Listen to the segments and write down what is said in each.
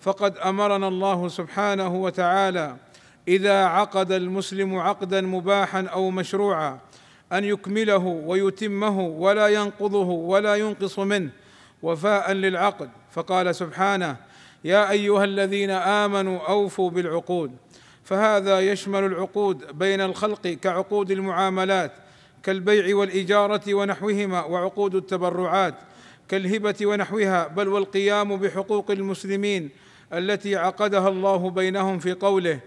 فقد أمرنا الله سبحانه وتعالى إذا عقد المسلم عقدا مباحا أو مشروعا أن يكمله ويتمه ولا ينقضه ولا ينقص منه وفاء للعقد. فقال سبحانه يا أيها الذين آمنوا أوفوا بالعقود. فهذا يشمل العقود بين الخلق كعقود المعاملات كالبيع والإجارة ونحوهما وعقود التبرعات كالهبة ونحوها بل والقيام بحقوق المسلمين التي عقدها الله بينهم في قوله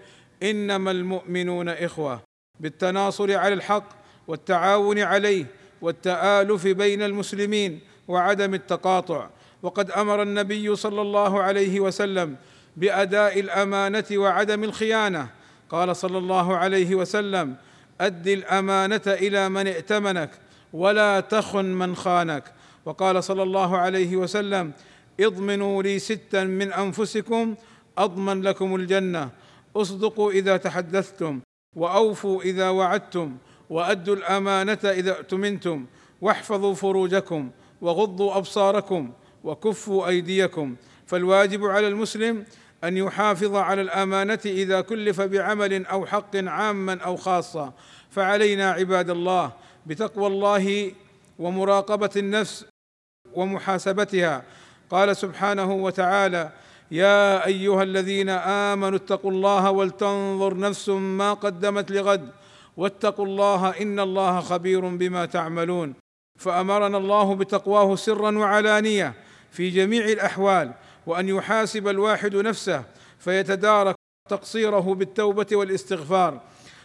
إنما المؤمنون إخوة بالتناصر على الحق والتعاون عليه والتآلف بين المسلمين وعدم التقاطع. وقد أمر النبي صلى الله عليه وسلم بأداء الأمانة وعدم الخيانة. قال صلى الله عليه وسلم أد الأمانة إلى من ائتمنك ولا تخن من خانك. وقال صلى الله عليه وسلم اضمنوا لي ستا من أنفسكم أضمن لكم الجنة. أصدقوا إذا تحدثتم وأوفوا إذا وعدتم وأدوا الأمانة إذا اؤتمنتم. واحفظوا فروجكم وغضوا أبصاركم وكفوا أيديكم. فالواجب على المسلم أن يحافظ على الأمانة إذا كلف بعمل أو حق عاما أو خاصة. فعلينا عباد الله بتقوى الله ومراقبة النفس ومحاسبتها. قال سبحانه وتعالى يا أيها الذين آمنوا اتقوا الله ولتنظر نفس ما قدمت لغد واتقوا الله إن الله خبير بما تعملون. فأمرنا الله بتقواه سرا وعلانية في جميع الأحوال وأن يحاسب الواحد نفسه فيتدارك تقصيره بالتوبة والاستغفار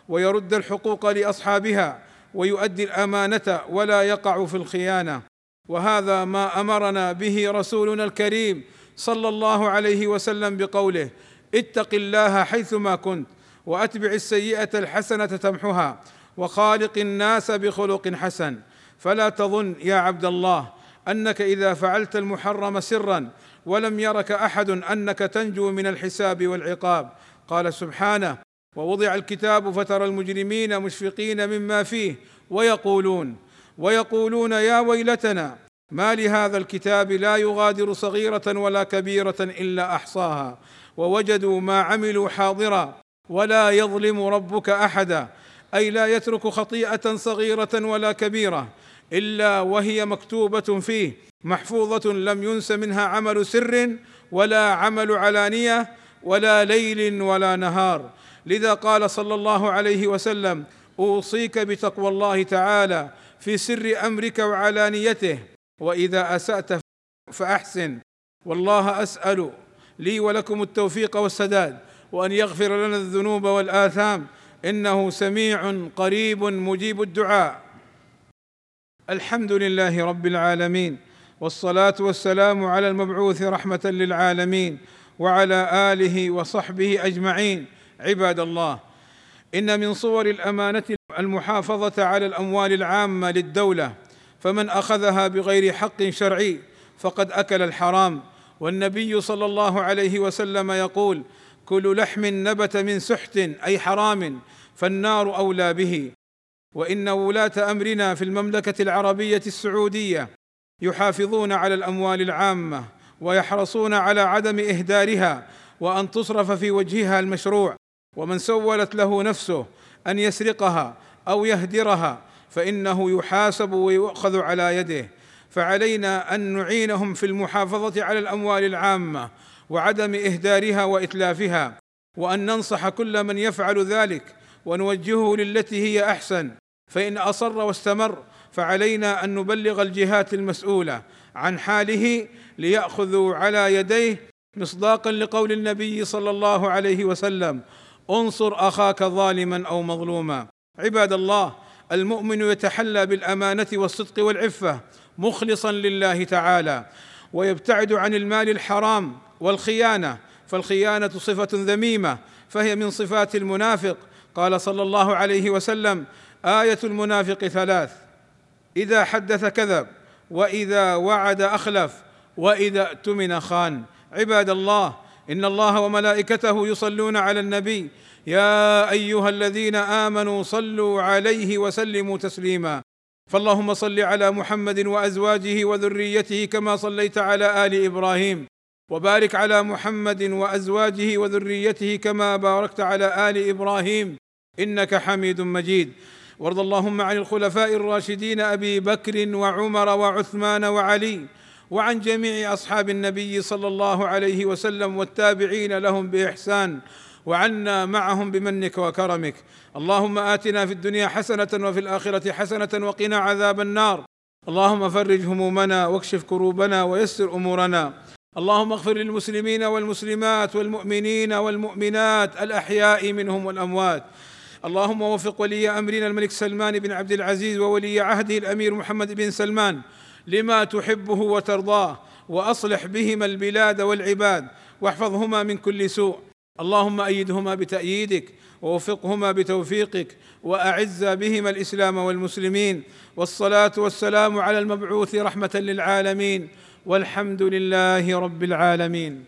ويرد الحقوق لأصحابها ويؤدي الأمانة ولا يقع في الخيانة. وهذا ما أمرنا به رسولنا الكريم صلى الله عليه وسلم بقوله اتق الله حيثما كنت وأتبع السيئة الحسنة تمحها وخالق الناس بخلق حسن. فلا تظن يا عبد الله أنك إذا فعلت المحرم سرا ولم يرك أحد أنك تنجو من الحساب والعقاب. قال سبحانه ووضع الكتاب فترى المجرمين مشفقين مما فيه ويقولون ويقولون يا ويلتنا ما لهذا الكتاب لا يغادر صغيرة ولا كبيرة إلا أحصاها ووجدوا ما عملوا حاضرا ولا يظلم ربك أحدا أي لا يترك خطيئة صغيرة ولا كبيرة إلا وهي مكتوبة فيه محفوظة لم ينس منها عمل سر ولا عمل علانية ولا ليل ولا نهار. لذا قال صلى الله عليه وسلم أوصيك بتقوى الله تعالى في سر أمرك وعلانيته وإذا أسأت فأحسن. والله أسأل لي ولكم التوفيق والسداد وأن يغفر لنا الذنوب والآثام. إنه سميع قريب مجيب الدعاء. الحمد لله رب العالمين والصلاة والسلام على المبعوث رحمة للعالمين وعلى آله وصحبه أجمعين. عباد الله إن من صور الأمانة المحافظة على الأموال العامة للدولة فمن أخذها بغير حق شرعي فقد أكل الحرام. والنبي صلى الله عليه وسلم يقول كل لحم نبت من سحت أي حرام فالنار أولى به. وإن ولاة أمرنا في المملكة العربية السعودية يحافظون على الأموال العامة ويحرصون على عدم إهدارها وأن تصرف في وجهها المشروع ومن سولت له نفسه أن يسرقها أو يهدرها فإنه يحاسب ويؤخذ على يده. فعلينا أن نعينهم في المحافظة على الأموال العامة وعدم إهدارها وإتلافها وأن ننصح كل من يفعل ذلك ونوجهه للتي هي أحسن. فإن أصر واستمر فعلينا أن نبلغ الجهات المسؤولة عن حاله ليأخذوا على يديه مصداقا لقول النبي صلى الله عليه وسلم انصر أخاك ظالما أو مظلوما. عباد الله المؤمن يتحلى بالأمانة والصدق والعفة مخلصا لله تعالى ويبتعد عن المال الحرام والخيانة فالخيانة صفة ذميمة فهي من صفات المنافق. قال صلى الله عليه وسلم آية المنافق ثلاث إذا حدث كذب وإذا وعد أخلف وإذا اؤتمن خان. عباد الله إن الله وملائكته يصلون على النبي يا أيها الذين آمنوا صلوا عليه وسلموا تسليما. فاللهم صل على محمد وأزواجه وذريته كما صليت على آل إبراهيم. وبارك على محمد وأزواجه وذريته كما باركت على آل إبراهيم. إنك حميد مجيد. وارض اللهم عن الخلفاء الراشدين أبي بكر وعمر وعثمان وعلي. وعن جميع أصحاب النبي صلى الله عليه وسلم والتابعين لهم بإحسان. وعنا معهم بمنك وكرمك. اللهم آتنا في الدنيا حسنة وفي الآخرة حسنة وقنا عذاب النار. اللهم فرج همومنا واكشف كروبنا ويسر أمورنا. اللهم اغفر للمسلمين والمسلمات والمؤمنين والمؤمنات الأحياء منهم والأموات. اللهم وفق ولي أمرنا الملك سلمان بن عبد العزيز وولي عهده الأمير محمد بن سلمان لما تحبه وترضاه وأصلح بهما البلاد والعباد واحفظهما من كل سوء. اللهم أيدهما بتأييدك ووفقهما بتوفيقك وأعز بهما الإسلام والمسلمين والصلاة والسلام على المبعوث رحمة للعالمين والحمد لله رب العالمين